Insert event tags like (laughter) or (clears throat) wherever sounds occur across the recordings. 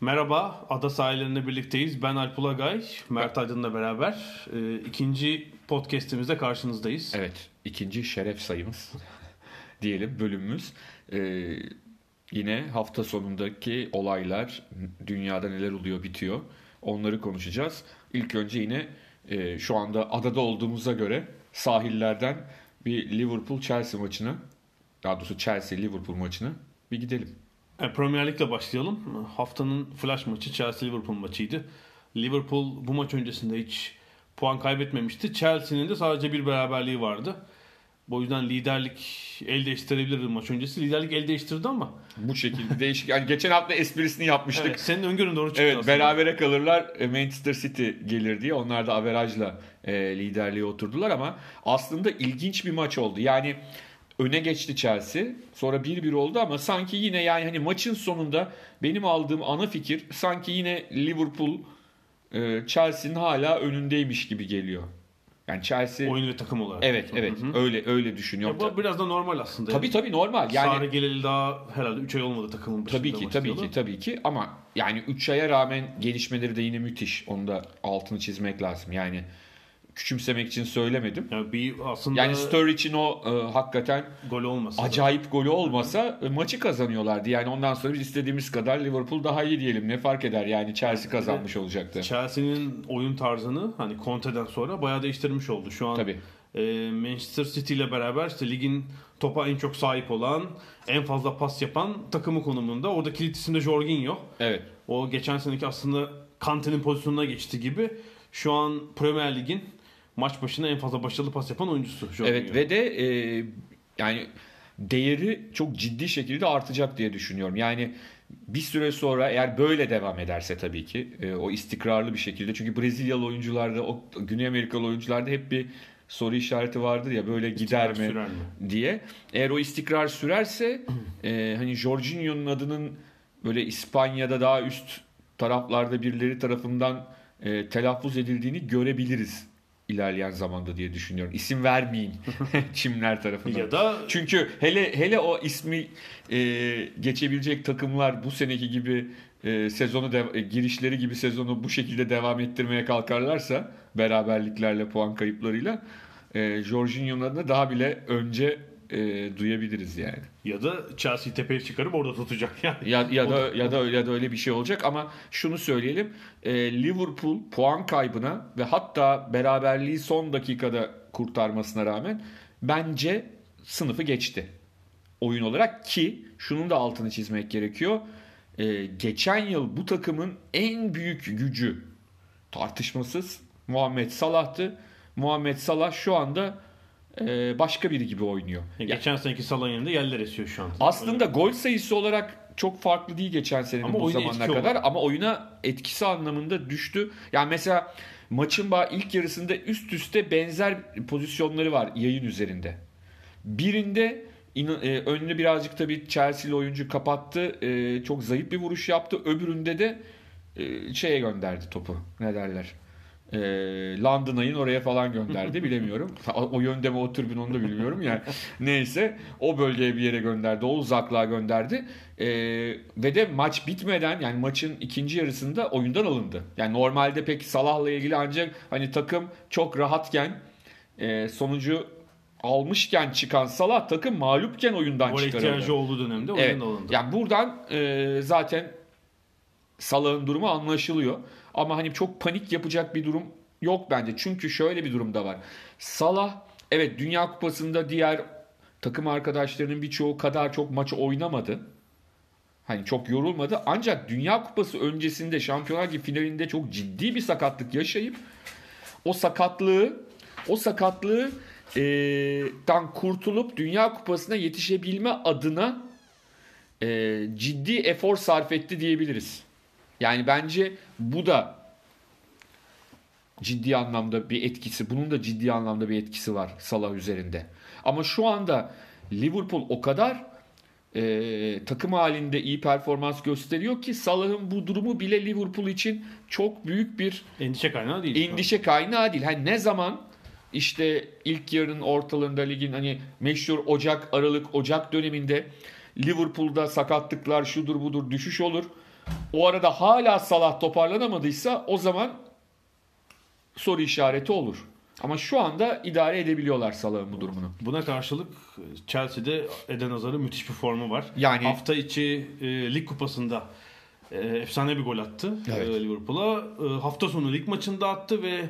Merhaba, Ada sahillerinde birlikteyiz. Ben Alp Ulagay, Mert Aydın'la beraber e, ikinci podcastimizde karşınızdayız. Evet, ikinci şeref sayımız (laughs) diyelim bölümümüz. Ee, yine hafta sonundaki olaylar, dünyada neler oluyor bitiyor onları konuşacağız. İlk önce yine e, şu anda adada olduğumuza göre sahillerden bir Liverpool-Chelsea maçını, daha doğrusu Chelsea-Liverpool maçını bir gidelim. E, Premier Lig'le başlayalım. Haftanın flash maçı Chelsea-Liverpool maçıydı. Liverpool bu maç öncesinde hiç puan kaybetmemişti. Chelsea'nin de sadece bir beraberliği vardı. Bu yüzden liderlik el değiştirebilirdi maç öncesi. Liderlik el değiştirdi ama. Bu şekilde (laughs) değişik. Yani geçen hafta esprisini yapmıştık. Evet, senin öngörün doğru çıktı Evet aslında. berabere kalırlar e, Manchester City gelir diye. Onlar da averajla e, liderliğe oturdular ama aslında ilginç bir maç oldu. Yani öne geçti Chelsea. Sonra 1-1 oldu ama sanki yine yani hani maçın sonunda benim aldığım ana fikir sanki yine Liverpool e, Chelsea'nin hala önündeymiş gibi geliyor. Yani Chelsea Oyun ve takım olarak. Evet evet öyle öyle düşünüyorum. Ya bu biraz da normal aslında. Tabii tabii normal. Yani, Sarı geleli daha herhalde 3 ay olmadı takımın başında. Tabii ki tabii ki tabii ki ama yani 3 aya rağmen gelişmeleri de yine müthiş. Onu da altını çizmek lazım. Yani küçümsemek için söylemedim. Yani bir aslında Yani Sturridge'in o e, hakikaten gol olmasa. da- acayip golü olmasa e, maçı kazanıyorlardı. Yani ondan sonra biz istediğimiz kadar Liverpool daha iyi diyelim. Ne fark eder yani Chelsea kazanmış olacaktı. Chelsea'nin oyun tarzını hani Conte'den sonra bayağı değiştirmiş oldu. Şu an Tabii. e, Manchester City ile beraber işte ligin topa en çok sahip olan, en fazla pas yapan takımı konumunda. Orada kilit isim de Jorginho. Evet. O geçen seneki aslında Kante'nin pozisyonuna geçti gibi. Şu an Premier Lig'in maç başına en fazla başarılı pas yapan oyuncusu Jorginho. Evet ve de e, yani değeri çok ciddi şekilde artacak diye düşünüyorum. Yani bir süre sonra eğer böyle devam ederse tabii ki e, o istikrarlı bir şekilde çünkü Brezilyalı oyuncularda o Güney Amerikalı oyuncularda hep bir soru işareti vardır ya böyle gider mi, mi? diye. Eğer o istikrar sürerse e, hani Jorginho'nun adının böyle İspanya'da daha üst taraflarda birileri tarafından e, telaffuz edildiğini görebiliriz ilerleyen zamanda diye düşünüyorum. İsim vermeyin Çimler (laughs) tarafından. Ya da Çünkü hele hele o ismi e, geçebilecek takımlar bu seneki gibi e, sezonu de, e, girişleri gibi sezonu bu şekilde devam ettirmeye kalkarlarsa beraberliklerle puan kayıplarıyla e, Jorginho'nun adını daha bile önce e, duyabiliriz yani. ya da Chelsea'yi tepeye çıkarıp orada tutacak (laughs) yani. Ya, ya O da ya da ya da öyle bir şey olacak ama şunu söyleyelim. e, Liverpool puan kaybına ve hatta beraberliği son dakikada kurtarmasına rağmen bence sınıfı geçti. Oyun olarak ki şunun da altını çizmek gerekiyor. E, geçen yıl bu takımın en büyük gücü tartışmasız Muhammed Salah'tı. Muhammed Salah şu anda e, başka biri gibi oynuyor. Ya Ya- Geçen seneki Salah'ın yanında yerler esiyor şu an. aslında gol sayısı olarak çok farklı değil geçen senenin Ama bu etki kadar olarak. ama oyuna etkisi anlamında düştü. Yani mesela maçın ilk yarısında üst üste benzer pozisyonları var yayın üzerinde. Birinde e, önünü birazcık tabii Chelsea'li oyuncu kapattı. E, çok zayıf bir vuruş yaptı. Öbüründe de e, şeye gönderdi topu. Ne derler? E, London ayın oraya falan gönderdi bilemiyorum. (laughs) O, yönde mi o tribün onu da bilmiyorum yani. Neyse o bölgeye bir yere gönderdi. O uzaklığa gönderdi. E, ve de maç bitmeden yani maçın ikinci yarısında oyundan alındı. Yani normalde pek Salah'la ilgili ancak hani takım çok rahatken e, sonucu almışken çıkan Salah takım mağlupken oyundan Gol çıkarıldı. ihtiyacı olduğu dönemde Evet. oyundan alındı. Yani buradan e, zaten Salah'ın durumu anlaşılıyor. Ama hani çok panik yapacak bir durum yok bence. Çünkü şöyle bir durum da var. Salah evet Dünya Kupası'nda diğer takım arkadaşlarının birçoğu kadar çok maç oynamadı. Hani çok yorulmadı. Ancak Dünya Kupası öncesinde Şampiyonlar Ligi finalinde çok ciddi bir sakatlık yaşayıp o sakatlığı o sakatlığı e, dan kurtulup Dünya Kupası'na yetişebilme adına e, ciddi efor sarf etti diyebiliriz. Yani bence bu da ciddi anlamda bir etkisi, bunun da ciddi anlamda bir etkisi var Salah üzerinde. Ama şu anda Liverpool o kadar e, takım halinde iyi performans gösteriyor ki Salah'ın bu durumu bile Liverpool için çok büyük bir Endişe kaynağı değil. endişe kaynağı değil. Hani ne zaman işte ilk yarının ortalarında ligin hani meşhur Ocak, Aralık, Ocak döneminde Liverpool'da sakatlıklar şudur budur düşüş olur. O arada hala Salah toparlanamadıysa o zaman soru işareti olur. Ama şu anda idare edebiliyorlar Salah'ın bu durumunu. Buna karşılık Chelsea'de Eden Hazard'ın müthiş bir formu var. Yani- hafta içi e, lig kupasında e, efsane bir gol attı Evet. e, Liverpool'a. E, hafta sonu lig maçında attı ve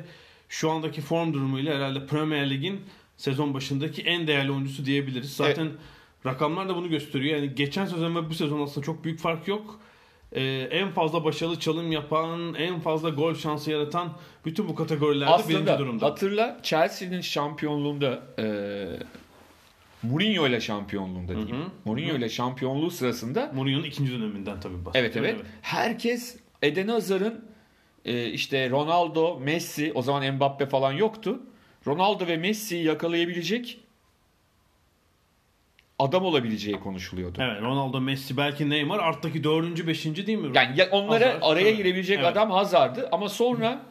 şu andaki form durumuyla herhalde Premier Lig'in sezon başındaki en değerli oyuncusu diyebiliriz. Zaten rakamlar da bunu gösteriyor. Yani geçen sezon ve bu sezon aslında çok büyük fark yok. E, en fazla başarılı çalım yapan, en fazla gol şansı yaratan bütün bu kategorilerde birinci Aslında durumda. hatırla Chelsea'nin şampiyonluğunda e, Mourinho ile şampiyonluğunda diyeyim. Hı hı. Mourinho ile şampiyonluğu sırasında Mourinho'nun ikinci döneminden tabii bahsediyorum. evet evet herkes Eden Hazard'ın e, işte Ronaldo, Messi o zaman Mbappe falan yoktu. Ronaldo ve Messi'yi yakalayabilecek adam olabileceği konuşuluyordu. Evet Ronaldo, Messi, belki Neymar arttaki dördüncü, beşinci değil mi? Yani ya onlara Hazard, araya evet. girebilecek Evet. adam Hazard'ı ama sonra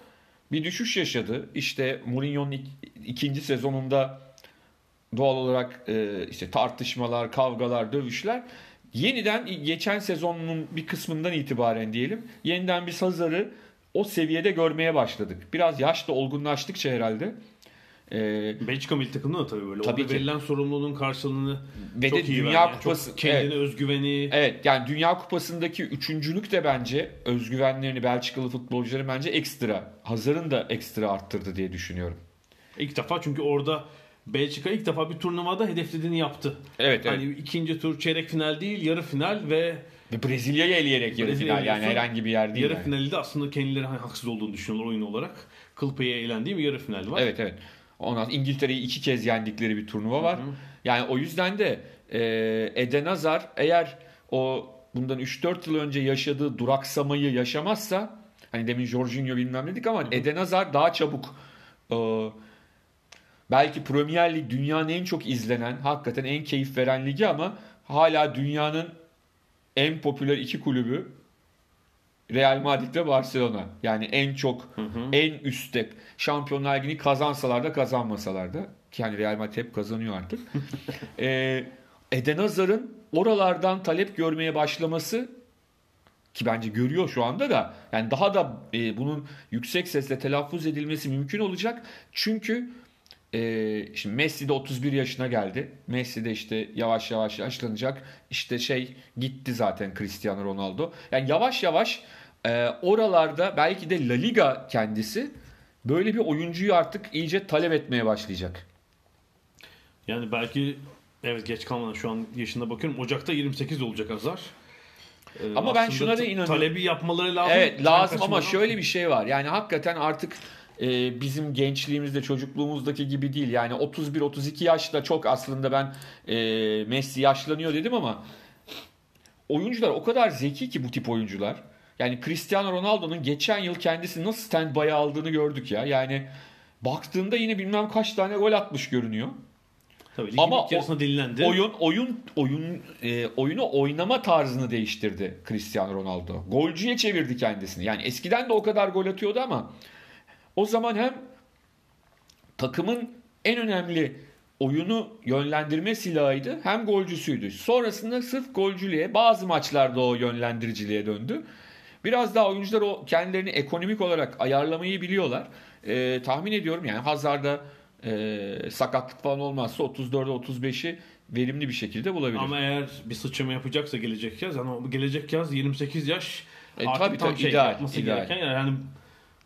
bir düşüş yaşadı. İşte Mourinho'nun ik- ikinci sezonunda doğal olarak e, işte tartışmalar, kavgalar, dövüşler yeniden geçen sezonun bir kısmından itibaren diyelim yeniden biz Hazard'ı o seviyede görmeye başladık. Biraz yaşta olgunlaştıkça herhalde e, Belçika milli takımında da tabii böyle. Tabii Orada ki. verilen sorumluluğun karşılığını Ve çok de iyi Dünya verdi. Yani çok Kupası- kendine evet. özgüveni. Evet yani Dünya Kupası'ndaki üçüncülük de bence özgüvenlerini Belçikalı futbolcuların bence ekstra. Hazar'ın da ekstra arttırdı diye düşünüyorum. İlk defa çünkü orada Belçika ilk defa bir turnuvada hedeflediğini yaptı. Evet evet. Hani ikinci tur çeyrek final değil yarı final ve Ve Brezilya'yı eleyerek yarı Brezilya'yı final yani herhangi bir yer değil. yarı yani. finalde aslında kendileri haksız olduğunu düşünüyorlar oyun olarak. Kıl payı eğlendiği bir yarı final var. Evet evet. Ondan İngiltere'yi iki kez yendikleri bir turnuva var. Hı hı. Yani o yüzden de e, Eden Hazard eğer o bundan 3-4 yıl önce yaşadığı duraksamayı yaşamazsa hani demin Jorginho bilmem dedik ama Eden Hazard daha çabuk e, belki Premier Lig dünyanın en çok izlenen hakikaten en keyif veren ligi ama hala dünyanın en popüler iki kulübü Real Madrid ve Barcelona. Yani en çok en üstte Şampiyonlar Ligi'ni kazansalar da kazanmasalar da ki yani Real Madrid hep kazanıyor artık. (laughs) ee, Eden Hazard'ın oralardan talep görmeye başlaması ki bence görüyor şu anda da yani daha da e, bunun yüksek sesle telaffuz edilmesi mümkün olacak. Çünkü e, şimdi Messi de 31 yaşına geldi. Messi de işte yavaş yavaş yaşlanacak. İşte şey gitti zaten Cristiano Ronaldo. Yani yavaş yavaş e, oralarda belki de La Liga kendisi böyle bir oyuncuyu artık iyice talep etmeye başlayacak. Yani belki evet geç kalmadan şu an yaşına bakıyorum. Ocak'ta 28 olacak Hazar. Ee, Ama ben şuna da inanıyorum. Talebi yapmaları lazım. Evet lazım ama şöyle bir şey var. Yani hakikaten artık e, bizim gençliğimizde çocukluğumuzdaki gibi değil. Yani 31-32 yaşta çok aslında ben e, Messi yaşlanıyor dedim ama oyuncular o kadar zeki ki bu tip oyuncular. Yani Cristiano Ronaldo'nun geçen yıl kendisi nasıl stand-by aldığını gördük ya. Yani baktığında yine bilmem kaç tane gol atmış görünüyor. Tabii ligin Ama ilk yarısında o- dinlendi. Oyun oyun oyun e, oyunu oynama tarzını değiştirdi Cristiano Ronaldo. Golcüye çevirdi kendisini. Yani eskiden de o kadar gol atıyordu ama o zaman hem takımın en önemli oyunu yönlendirme silahıydı hem golcüsüydü. Sonrasında sırf golcülüğe bazı maçlarda o yönlendiriciliğe döndü. Biraz daha oyuncular o kendilerini ekonomik olarak ayarlamayı biliyorlar. E, tahmin ediyorum yani Hazard'a e, sakatlık falan olmazsa 34'e 35'i verimli bir şekilde bulabilir. Ama eğer bir sıçrama yapacaksa gelecek yaz, yani gelecek yaz 28 yaş E, artık tabii, tam tabii, şey ideal, yapması ideal. gereken yani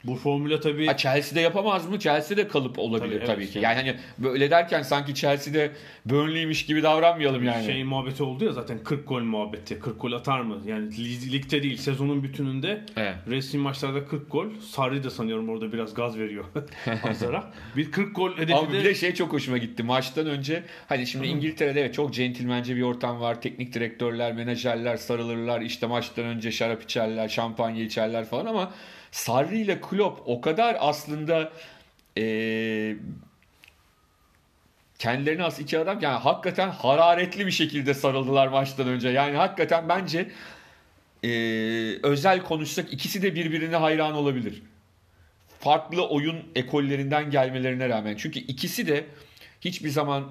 bu formüle tabii Ha, Chelsea'de yapamaz mı? Chelsea'de kalıp olabilir Tabii, tabii, evet. ki. Yani hani böyle derken sanki Chelsea'de Burnley'miş gibi davranmayalım yani. şey muhabbeti oldu ya zaten 40 gol muhabbeti. 40 gol atar mı? Yani lig- ligde değil sezonun bütününde Evet. resmi maçlarda 40 gol. Sarri de sanıyorum orada biraz gaz veriyor (laughs) Hazar'a. bir 40 gol hedefi Ama bir de de şey çok hoşuma gitti. Maçtan önce hani şimdi İngiltere'de evet çok centilmence bir ortam var. Teknik direktörler, menajerler sarılırlar. İşte maçtan önce şarap içerler, şampanya içerler falan ama Sarri ile Klopp o kadar aslında eee kendilerine az iki adam yani hakikaten hararetli bir şekilde sarıldılar maçtan önce. Yani hakikaten bence eee, özel konuşsak ikisi de birbirine hayran olabilir. Farklı oyun ekollerinden gelmelerine rağmen. Çünkü ikisi de hiçbir zaman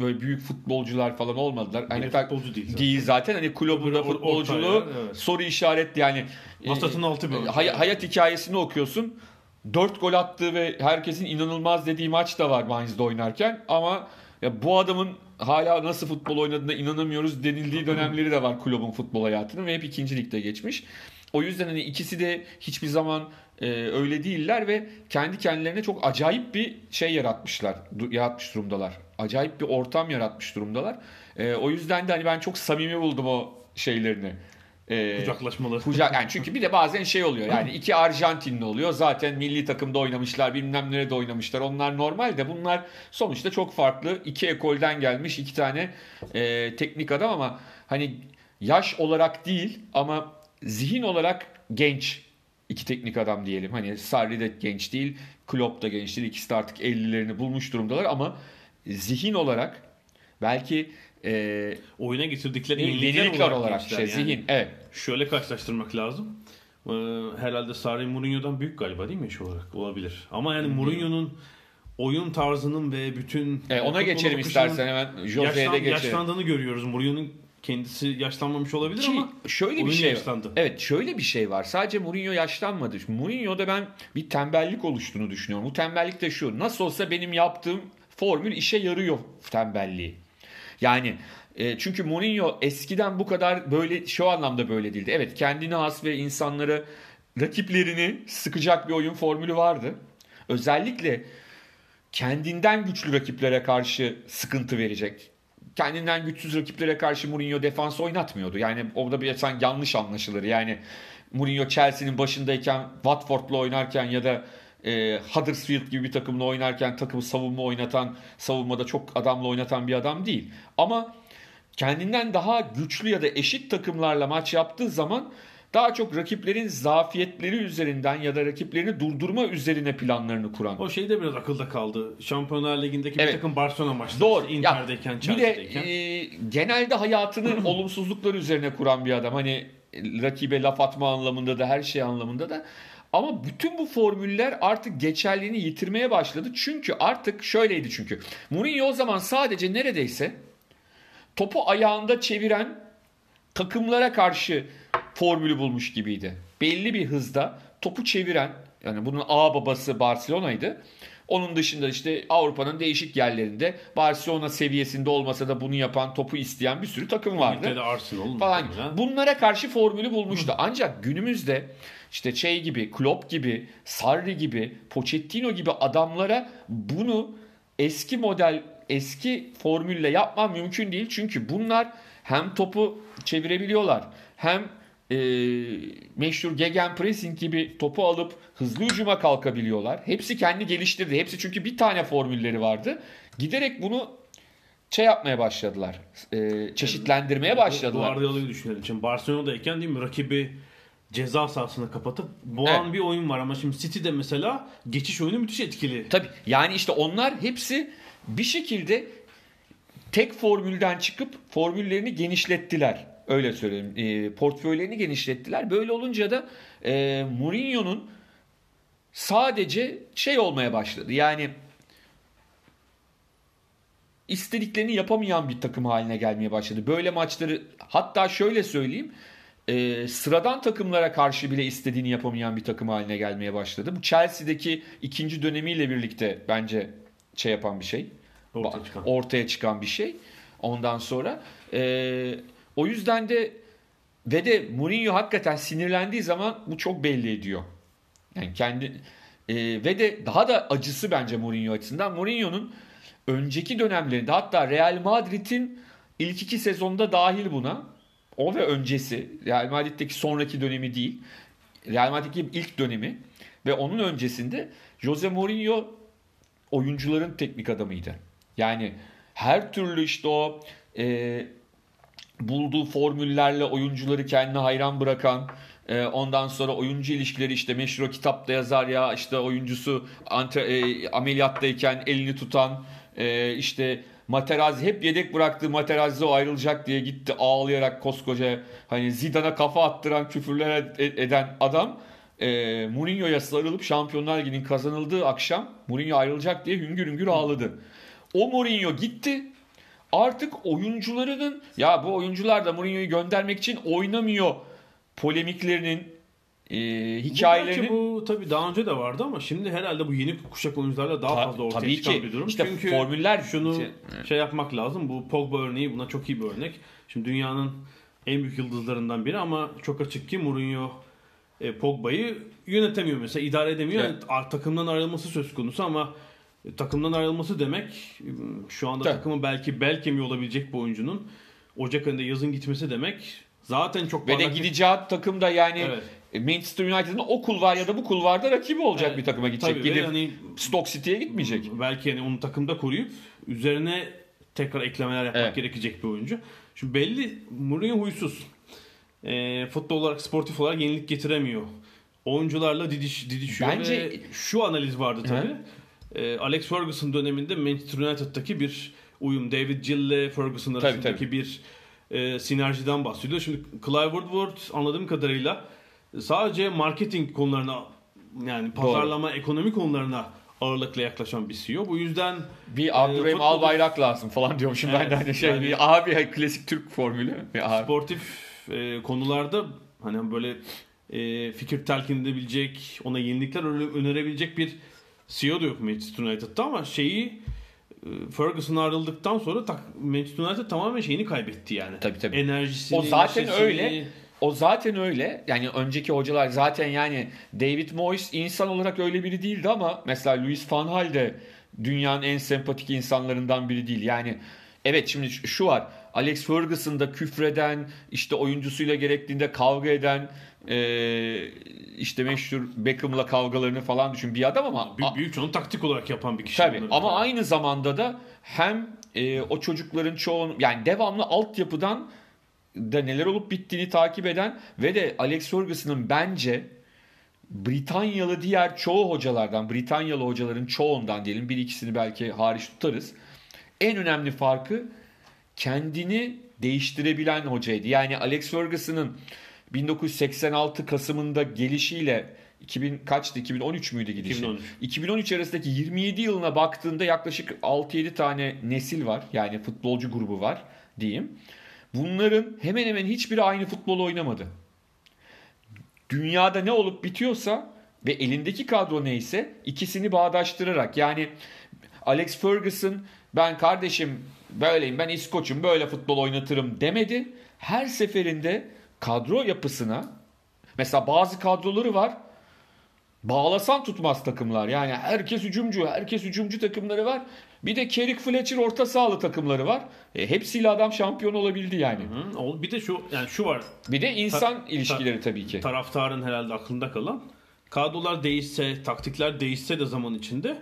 böyle büyük futbolcular falan olmadılar. Hani futbolcu değil zaten. değil zaten. Hani or- futbolculuğu orta ya, evet. soru işaretli yani. Masasının e, altı bir hay- hayat hikayesini okuyorsun. 4 gol attığı ve herkesin inanılmaz dediği maç da var Mainz'de oynarken ama ya bu adamın hala nasıl futbol oynadığına inanamıyoruz denildiği dönemleri de var kulübün futbol hayatının ve hep ikinci ligde geçmiş. O yüzden hani ikisi de hiçbir zaman e, öyle değiller ve kendi kendilerine çok acayip bir şey yaratmışlar, yaratmış durumdalar. Acayip bir ortam yaratmış durumdalar. E, o yüzden de hani ben çok samimi buldum o şeylerini. E, Kucaklaşmaları. Kucak yani çünkü bir de bazen şey oluyor yani iki Arjantinli oluyor zaten milli takımda oynamışlar bilmem nerede oynamışlar onlar normal de bunlar sonuçta çok farklı iki ekolden gelmiş iki tane e, teknik adam ama hani yaş olarak değil ama zihin olarak genç iki teknik adam diyelim hani Sarri de genç değil Klopp da genç değil ikisi de artık 50'lerini bulmuş durumdalar ama zihin olarak belki e, Oyuna getirdikleri yenilikler yenilikler olarak gençler şey yani. zihin evet Şöyle karşılaştırmak lazım. Ee, herhalde Sarri Mourinho'dan büyük galiba değil mi yaş olarak? Olabilir. Ama yani Mourinho'nun oyun tarzının ve bütün E, ona geçelim istersen hemen Jose'ye de geçelim. Yaşlandığını görüyoruz. Mourinho'nun kendisi yaşlanmamış olabilir Ki ama şöyle bir şey yaşlandı. Evet şöyle bir şey var. Sadece Mourinho yaşlanmadı. Mourinho'da ben bir tembellik oluştuğunu düşünüyorum. Bu tembellik de şu. Nasıl olsa benim yaptığım formül işe yarıyor tembelliği. Yani e, çünkü Mourinho eskiden bu kadar böyle şu anlamda böyle değildi. Evet kendine has ve insanları rakiplerini sıkacak bir oyun formülü vardı. Özellikle kendinden güçlü rakiplere karşı sıkıntı verecek. Kendinden güçsüz rakiplere karşı Mourinho defans oynatmıyordu. Yani orada bir sen yanlış anlaşılır. Yani Mourinho Chelsea'nin başındayken Watford'la oynarken ya da e, Huddersfield gibi bir takımla oynarken takımı savunma oynatan, savunmada çok adamla oynatan bir adam değil. Ama kendinden daha güçlü ya da eşit takımlarla maç yaptığı zaman daha çok rakiplerin zafiyetleri üzerinden ya da rakiplerini durdurma üzerine planlarını kuran. O şey de biraz akılda kaldı. Şampiyonlar Ligi'ndeki Evet. bir takım Barcelona maçları. Doğru. işte Ya, Inter'deyken, bir de e, genelde hayatını (clears throat) olumsuzluklar üzerine kuran bir adam. Hani rakibe laf atma anlamında da her şey anlamında da. Ama bütün bu formüller artık geçerliliğini yitirmeye başladı. Çünkü artık şöyleydi çünkü. Mourinho o zaman sadece neredeyse topu ayağında çeviren takımlara karşı formülü bulmuş gibiydi. Belli bir hızda topu çeviren yani bunun A babası Barcelona'ydı. Onun dışında işte Avrupa'nın değişik yerlerinde Barcelona seviyesinde olmasa da bunu yapan, topu isteyen bir sürü takım vardı Arsenal falan. Bunlara karşı formülü bulmuştu. Ancak günümüzde işte şey gibi, Klopp gibi, Sarri gibi, Pochettino gibi adamlara bunu eski model, eski formülle yapman mümkün değil. Çünkü bunlar hem topu çevirebiliyorlar hem e, meşhur gegenpressing gibi topu alıp hızlı hücuma kalkabiliyorlar. Hepsi kendi geliştirdi. Hepsi çünkü bir tane formülleri vardı. Giderek bunu şey yapmaya başladılar. E, çeşitlendirmeye başladılar. Guardiola'yı düşünelim. Şimdi Barcelona'dayken değil mi rakibi ceza sahasını kapatıp boğan Evet. bir oyun var ama şimdi City'de mesela geçiş oyunu müthiş etkili. Tabii yani işte onlar hepsi bir şekilde tek formülden çıkıp formüllerini genişlettiler. Öyle söyleyeyim. E, portföylerini genişlettiler. Böyle olunca da e, Mourinho'nun sadece şey olmaya başladı. Yani istediklerini yapamayan bir takım haline gelmeye başladı. Böyle maçları hatta şöyle söyleyeyim e, sıradan takımlara karşı bile istediğini yapamayan bir takım haline gelmeye başladı. Bu Chelsea'deki ikinci dönemiyle birlikte bence şey yapan bir şey. Ortaya çıkan. ortaya çıkan bir şey. Ondan sonra e, o yüzden de ve de Mourinho hakikaten sinirlendiği zaman bu çok belli ediyor. Yani kendi e, ve de daha da acısı bence Mourinho açısından. Mourinho'nun önceki dönemlerinde hatta Real Madrid'in ilk iki sezonda dahil buna. O ve öncesi. Real Madrid'deki sonraki dönemi değil. Real Madrid'deki ilk dönemi ve onun öncesinde Jose Mourinho oyuncuların teknik adamıydı. Yani her türlü işte o e, bulduğu formüllerle oyuncuları kendine hayran bırakan e, ondan sonra oyuncu ilişkileri işte meşhur o kitapta yazar ya işte oyuncusu ante, e, ameliyattayken elini tutan e, işte Materazzi hep yedek bıraktığı Materazzi o ayrılacak diye gitti ağlayarak koskoca hani Zidane'a kafa attıran küfürler ed- eden adam e, Mourinho'ya sarılıp Şampiyonlar Ligi'nin kazanıldığı akşam Mourinho ayrılacak diye hüngür hüngür ağladı. O Mourinho gitti. artık oyuncularının ya bu oyuncular da Mourinho'yu göndermek için oynamıyor polemiklerinin e, hikayelerinin Bu, bu tabii daha önce de vardı ama şimdi herhalde bu yeni kuşak oyuncularla daha Ta- fazla ortaya tabii çıkan ki. bir durum. İşte Çünkü formüller- şunu şey- şey yapmak lazım. Bu Pogba örneği buna çok iyi bir örnek. Şimdi dünyanın en büyük yıldızlarından biri ama çok açık ki Mourinho e, Pogba'yı yönetemiyor mesela idare edemiyor. Evet. Yani takımdan ayrılması söz konusu ama e, takımdan ayrılması demek şu anda Tabii. takımın belki bel kemiği olabilecek bir oyuncunun Ocak ayında yazın gitmesi demek zaten çok ve de gideceği takım da yani Evet. Manchester United'ın o kulvar ya da bu kulvarda rakibi olacak Evet, bir takıma gidecek. tabii Gidip hani Stoke City'ye gitmeyecek. Belki yani onu takımda koruyup üzerine tekrar eklemeler yapmak Evet. gerekecek bir oyuncu. Şimdi belli Mourinho huysuz. E, futbol olarak, sportif olarak yenilik getiremiyor. Oyuncularla didiş, didişiyor Bence- ve şu analiz vardı tabii. E, Alex Ferguson döneminde Manchester United'daki bir uyum. David Gill ile Ferguson Tabii, arasındaki bir e, sinerjiden bahsediyor. Şimdi Clive Woodward anladığım kadarıyla sadece marketing konularına yani pazarlama, ekonomi konularına ağırlıkla yaklaşan bir CEO. Bu yüzden Bir Abdurrahim futbolu- Albayrak lazım falan diyormuşum ben de Evet, hani şey yani- bir abi klasik Türk formülü. Bir abi. sportif e, konularda hani böyle e, fikir telkin edebilecek, ona yenilikler öne- önerebilecek bir CEO da yok Manchester United'da ama şeyi e, Ferguson ayrıldıktan sonra tak, Manchester United tamamen şeyini kaybetti yani. Tabii, tabii. Enerjisini, O zaten neşesini. öyle. O zaten öyle. Yani önceki hocalar zaten yani David Moyes insan olarak öyle biri değildi ama mesela Louis van Gaal de dünyanın en sempatik insanlarından biri değil. Yani evet şimdi şu var. Alex Ferguson da küfreden, işte oyuncusuyla gerektiğinde kavga eden, işte meşhur Beckham'la kavgalarını falan düşün bir adam ama Büyük, büyük çoğunu taktik olarak yapan bir kişi. Tabii bunları. ama aynı zamanda da hem e, o çocukların çoğunu yani devamlı altyapıdan da neler olup bittiğini takip eden ve de Alex Ferguson'ın bence Britanyalı diğer çoğu hocalardan, Britanyalı hocaların çoğundan diyelim bir ikisini belki hariç tutarız. En önemli farkı kendini değiştirebilen hocaydı. Yani Alex Ferguson'ın 1986 Kasım'ında gelişiyle 2000 kaçtı? 2013 müydü gidişi? 2013. 2013 arasındaki 27 yılına baktığında yaklaşık 6-7 tane nesil var. Yani futbolcu grubu var diyeyim. Bunların hemen hemen hiçbiri aynı futbol oynamadı. Dünyada ne olup bitiyorsa ve elindeki kadro neyse ikisini bağdaştırarak yani Alex Ferguson ben kardeşim böyleyim ben İskoç'um böyle futbol oynatırım demedi. Her seferinde kadro yapısına mesela bazı kadroları var bağlasan tutmaz takımlar. Yani herkes hücumcu, herkes hücumcu takımları var. Bir de Kerik Fletcher orta sahalı takımları var. E, hepsiyle adam şampiyon olabildi yani. Hı, o- bir de şu yani şu var. Bir de insan Ta- ilişkileri tabii ki. taraftarın herhalde aklında kalan kadrolar değişse, taktikler değişse de zaman içinde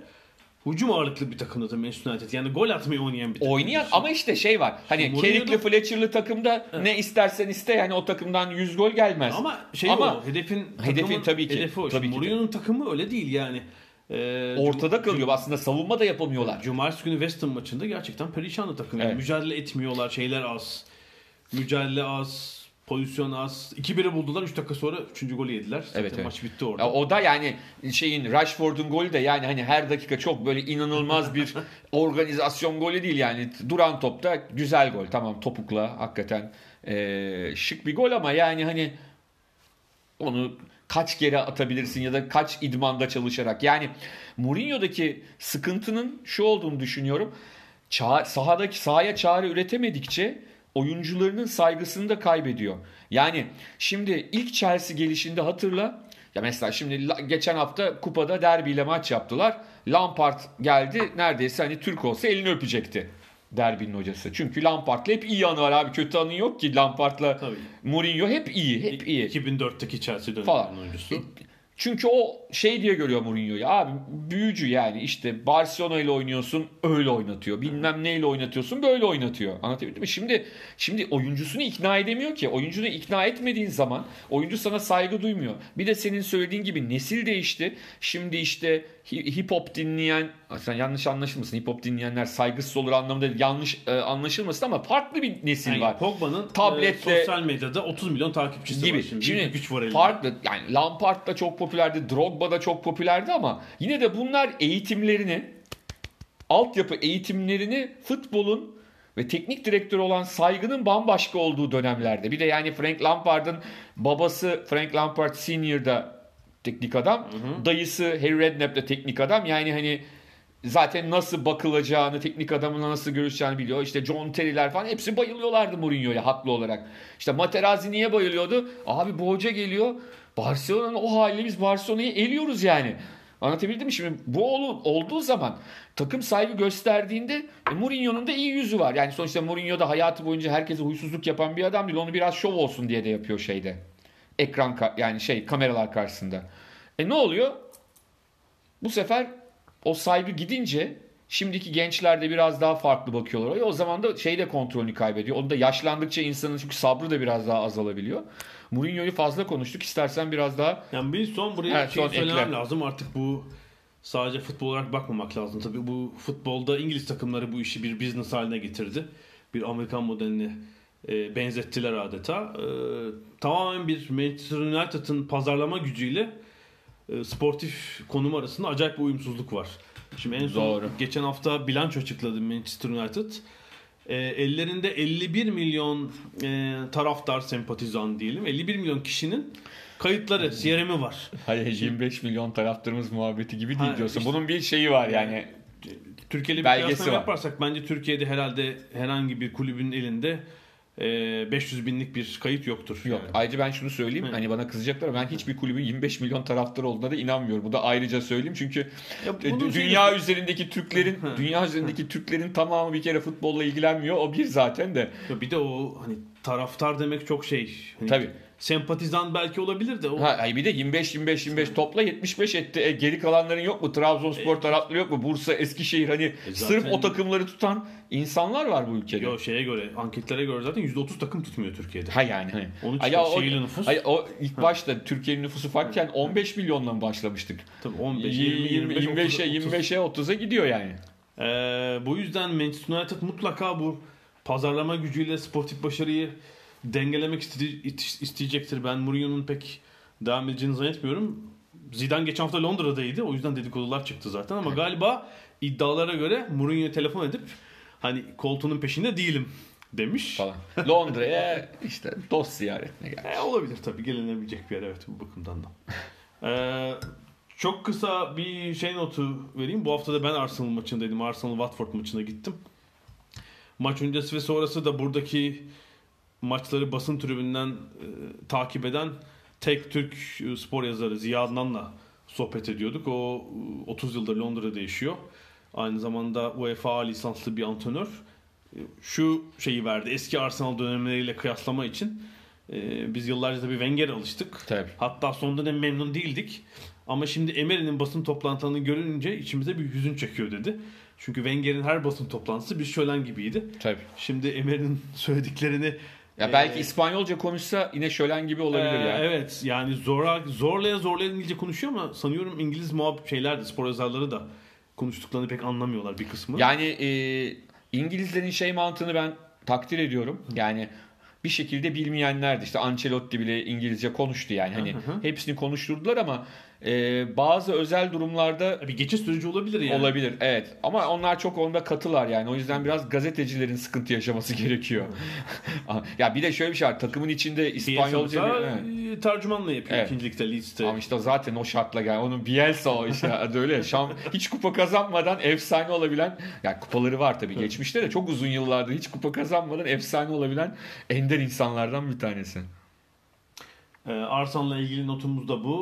hücum ağırlıklı bir takımdı da Manchester United. Yani gol atmayı oynayan bir takım. Oynayan ama işte şey var. Hani Kerik'li Fletcher'lı takımda ne istersen iste yani o takımdan 100 gol gelmez. Ama şey Ama o, hedefin hedefin takımın- tabii ki, Hedefi o. tabii. Mourinho'nun takımı öyle değil yani. Ee, ortada kalıyor. Aslında savunma da yapamıyorlar. Cumartesi günü West Ham maçında gerçekten perişanlı takım. Yani Evet. Mücadele etmiyorlar, şeyler az. Mücadele az, pozisyon az. 2-1'i buldular, 3 dakika sonra 3. golü yediler. Zaten Evet, evet. maç bitti orada. Ya o da yani şeyin Rashford'un golü de yani hani her dakika çok böyle inanılmaz bir (laughs) organizasyon golü değil yani duran topta güzel gol tamam topukla hakikaten eee, şık bir gol ama yani hani onu kaç kere atabilirsin ya da kaç idmanda çalışarak yani Mourinho'daki sıkıntının şu olduğunu düşünüyorum ça- sahadaki sahaya çare üretemedikçe oyuncularının saygısını da kaybediyor. Yani şimdi ilk Chelsea gelişinde hatırla. Ya mesela şimdi geçen hafta kupada derbiyle maç yaptılar. Lampard geldi neredeyse hani Türk olsa elini öpecekti derbinin hocası. Çünkü Lampard'la hep iyi anı var abi. Kötü anı yok ki Lampard'la Tabii. Mourinho hep iyi, hep iyi 2004'teki Chelsea döneminin oyuncusu. Çünkü o şey diye görüyor Mourinho'yu. Abi büyücü yani işte Barcelona ile oynuyorsun öyle oynatıyor. Bilmem neyle oynatıyorsun böyle oynatıyor. Anlatabildim mi? Şimdi şimdi oyuncusunu ikna edemiyor ki. Oyuncunu ikna etmediğin zaman oyuncu sana saygı duymuyor. Bir de senin söylediğin gibi nesil değişti. Şimdi işte hip hop dinleyen sen yanlış anlaşılmasın. Hip hop dinleyenler saygısız olur anlamında değil. yanlış e, anlaşılmasın ama farklı bir nesil Yani var. Pogba'nın Tablette- e, sosyal medyada 30 milyon takipçisi gibi. var şimdi. Şimdi güç var elinde. farklı yani Lampard da çok popülerdi, Drogba da çok popülerdi ama yine de bunlar eğitimlerini altyapı eğitimlerini futbolun ve teknik direktör olan saygının bambaşka olduğu dönemlerde. Bir de yani Frank Lampard'ın babası Frank Lampard Senior da teknik adam. Dayısı Harry Redknapp da teknik adam. Yani hani zaten nasıl bakılacağını, teknik adamla nasıl görüşeceğini biliyor. İşte John Terry'ler falan hepsi bayılıyorlardı Mourinho'ya haklı olarak. İşte Materazzi niye bayılıyordu? Abi bu hoca geliyor. Barcelona'nın o haliyle biz Barcelona'yı eliyoruz yani. Anlatabildim mi? Şimdi bu ol- olduğu zaman takım saygı gösterdiğinde e, Mourinho'nun da iyi yüzü var. Yani sonuçta Mourinho da hayatı boyunca herkese huysuzluk yapan bir adam değil. Onu biraz şov olsun diye de yapıyor şeyde. Ekran yani şey kameralar karşısında. E ne oluyor? Bu sefer o saygı gidince şimdiki gençler de biraz daha farklı bakıyorlar. E o zaman da şey de kontrolünü kaybediyor. Onu da yaşlandıkça insanın çünkü sabrı da biraz daha azalabiliyor. Mourinho'yu fazla konuştuk. İstersen biraz daha Yani bir son buraya Evet, şey son söylemem ekle. lazım. Artık bu sadece futbol olarak bakmamak lazım. Tabii bu futbolda İngiliz takımları bu işi bir business haline getirdi. Bir Amerikan modeline e, benzettiler adeta. E, tamamen bir Manchester United'ın pazarlama gücüyle e, sportif konum arasında acayip bir uyumsuzluk var. Şimdi en son Doğru. geçen hafta bilanço açıkladı Manchester United. E, ellerinde 51 milyon e, taraftar sempatizan diyelim. 51 milyon kişinin kayıtları, CRM'i var. Hayır 25 milyon taraftarımız muhabbeti gibi değil Ha, diyorsun. işte- Bunun bir şeyi var yani. Türkiye'li bir kıyaslama yaparsak bence Türkiye'de herhalde herhangi bir kulübün elinde 500 binlik bir kayıt yoktur. Yok. Yani. Ayrıca ben şunu söyleyeyim. Hı. Hani bana kızacaklar ama ben hiçbir kulübün 25 milyon taraftar olduğuna da inanmıyorum. Bu da ayrıca söyleyeyim. Çünkü Ya e, dünya şeyi- üzerindeki Türklerin dünya üzerindeki Türklerin tamamı bir kere futbolla ilgilenmiyor. O bir zaten de. Ya bir de o hani taraftar demek çok şey. Hani Tabii. Sempatizan belki olabilir de o Ha, ay bir de 25 25 25 topla 75 etti. E, geri kalanların yok mu? Trabzonspor taraftarı yok mu? Bursa, Eskişehir hani E, zaten- sırf o takımları tutan insanlar var bu ülkede. Yo, şeye göre anketlere göre zaten %30 takım tutmuyor Türkiye'de. Ha yani. Hani. Onun için ya o, nüfus. ay, o ilk başta Türkiye'nin nüfusu farkken 15 milyonla mı başlamıştık? Tabii 15, 20, 25, 25'e 30. 25'e 30'a gidiyor yani. Ee, bu yüzden Manchester United mutlaka bu pazarlama gücüyle sportif başarıyı dengelemek iste- isteyecektir. Ben Mourinho'nun pek devam edeceğini zannetmiyorum. Zidane geçen hafta Londra'daydı. O yüzden dedikodular çıktı zaten ama galiba iddialara göre Mourinho'ya telefon edip hani koltuğunun peşinde değilim demiş. Falan. Londra'ya (laughs) işte dost ziyaretine geldi. E, olabilir tabii gelinebilecek bir yer evet bu bakımdan da. Ee, (laughs) çok kısa bir şey notu vereyim. Bu hafta da ben Arsenal maçındaydım. Arsenal Watford maçına gittim. Maç öncesi ve sonrası da buradaki maçları basın tribünden e, takip eden tek Türk e, spor yazarı Ziya Adnan'la sohbet ediyorduk. O e, 30 yıldır Londra'da yaşıyor. Aynı zamanda UEFA lisanslı bir antrenör. E, Şu şeyi verdi. Eski Arsenal dönemleriyle kıyaslama için e, biz yıllarca tabii Wenger'e alıştık. Tabii. Hatta son dönem memnun değildik. Ama şimdi Emery'nin basın toplantılarını görünce içimize bir hüzün çekiyor dedi. Çünkü Wenger'in her basın toplantısı bir şölen gibiydi. Tabii. Şimdi Emery'nin (laughs) söylediklerini Ya belki e, İspanyolca konuşsa yine şölen gibi olabilir e, ya. Evet yani zora, zorlaya zorlaya İngilizce konuşuyor ama sanıyorum İngiliz muhab şeyler de spor yazarları da konuştuklarını pek anlamıyorlar bir kısmı. Yani e, İngilizlerin şey mantığını ben takdir ediyorum. Yani bir şekilde bilmeyenlerdi. İşte Ancelotti bile İngilizce konuştu yani. Hani Hı hı. hepsini konuşturdular ama e, bazı özel durumlarda bir geçiş süreci olabilir yani. olabilir. Evet. Ama onlar çok onda katılar yani. O yüzden biraz gazetecilerin sıkıntı yaşaması (laughs) gerekiyor. (laughs) ya bir de şöyle bir şey var. Takımın içinde İspanyolca Evet. e, tercümanla yapıyor Evet. ikincilikte Leeds'te. Ama işte zaten o şartla gel. Onun Bielsa o işte (laughs) öyle. Şam, hiç kupa kazanmadan efsane olabilen yani kupaları var tabii geçmişte de çok uzun yıllardır hiç kupa kazanmadan efsane olabilen ender insanlardan bir tanesi. Ee, Arsenal'la ilgili notumuz da bu.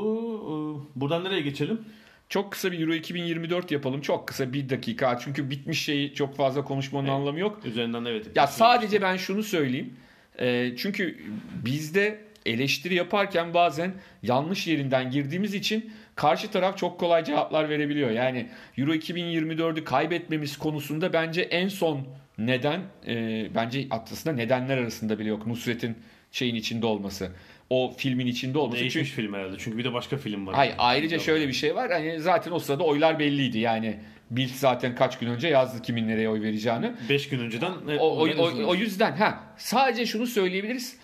Ee, buradan nereye geçelim? Çok kısa bir Euro 2024 yapalım. Çok kısa bir dakika. Çünkü bitmiş şeyi çok fazla konuşmanın Evet. anlamı yok. Üzerinden evet. Ya sadece ben şunu söyleyeyim. Ee, çünkü bizde eleştiri yaparken bazen yanlış yerinden girdiğimiz için karşı taraf çok kolay cevaplar verebiliyor. Yani Euro 2024'ü kaybetmemiz konusunda bence en son neden e, bence aslında nedenler arasında bile yok. Nusret'in şeyin içinde olması. O filmin içinde olması. Değişmiş Çünkü film herhalde. Çünkü bir de başka film var. Hayır, ayrıca şöyle bir şey var. Hani zaten o sırada oylar belliydi. Yani Bild zaten kaç gün önce yazdı kimin nereye oy vereceğini. 5 gün önceden. evet, O, o, o, o yüzden ha sadece şunu söyleyebiliriz.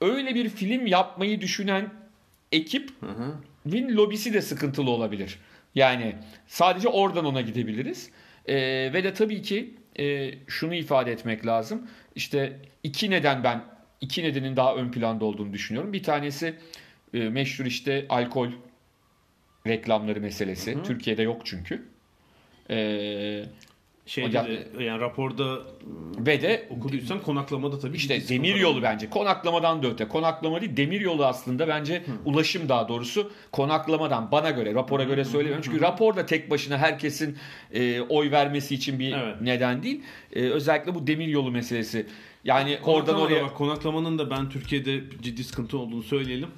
Öyle bir film yapmayı düşünen ekip Hı hı. Win lobisi de sıkıntılı olabilir. Yani sadece oradan ona gidebiliriz. Ee, ve de tabii ki e, şunu ifade etmek lazım. İşte iki neden ben iki nedenin daha ön planda olduğunu düşünüyorum. Bir tanesi e, meşhur işte alkol reklamları meselesi. Türkiye'de yok çünkü. E, Şeyde de, yani raporda ve de okuduysan konaklamada tabii İşte demir yolu bence. Konaklamadan da öte. Konaklama değil demir yolu aslında bence ulaşım daha doğrusu konaklamadan bana göre rapora göre söylemiyorum. Çünkü rapor da tek başına herkesin e, oy vermesi için bir Evet. neden değil. E, özellikle bu demir yolu meselesi. Yani oradan oraya bak, konaklamanın da ben Türkiye'de ciddi sıkıntı olduğunu söyleyelim.